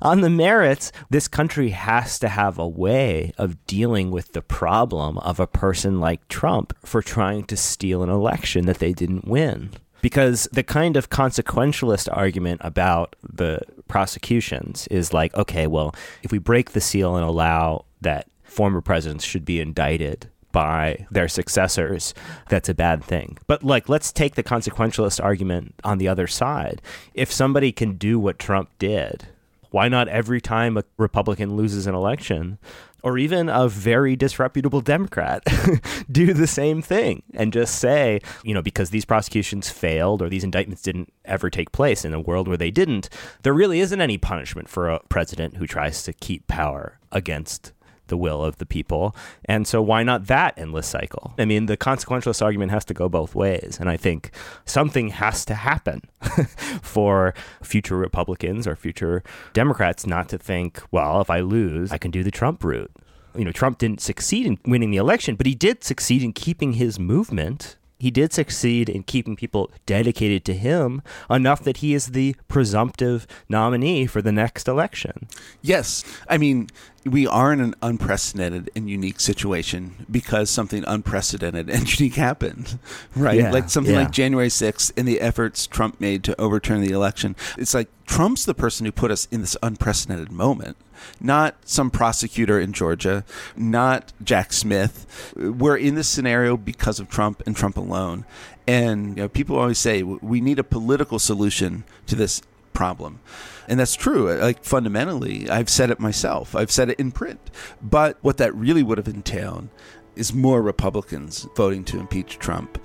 on the merits, this country has to have a way of dealing with the problem of a person like Trump for trying to steal an election that they didn't win. Because the kind of consequentialist argument about the prosecutions is like, okay, well, if we break the seal and allow that former presidents should be indicted by their successors, that's a bad thing. But like, let's take the consequentialist argument on the other side. If somebody can do what Trump did, why not every time a Republican loses an election, or even a very disreputable Democrat do the same thing and just say, you know, because these prosecutions failed or these indictments didn't ever take place in a world where they didn't, there really isn't any punishment for a president who tries to keep power against the will of the people. And so why not that endless cycle? I mean, the consequentialist argument has to go both ways. And I think something has to happen for future Republicans or future Democrats not to think, well, if I lose, I can do the Trump route. You know, Trump didn't succeed in winning the election, but he did succeed in keeping his movement he did succeed in keeping people dedicated to him enough that he is the presumptive nominee for the next election. Yes. I mean, we are in an unprecedented and unique situation because something unprecedented and unique happened, right? Yeah, like something yeah. like January 6th and the efforts Trump made to overturn the election. It's like Trump's the person who put us in this unprecedented moment, not some prosecutor in Georgia, not Jack Smith. We're in this scenario because of Trump and Trump alone. And you know, people always say we need a political solution to this problem. And that's true. Like fundamentally, I've said it myself. I've said it in print. But what that really would have entailed is more Republicans voting to impeach Trump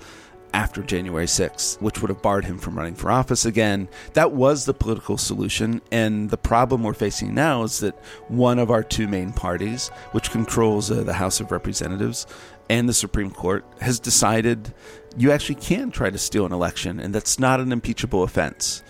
after January 6th, which would have barred him from running for office again. That was the political solution. And the problem we're facing now is that one of our two main parties, which controls uh, the House of Representatives and the Supreme Court, has decided you actually can try to steal an election, and that's not an impeachable offense.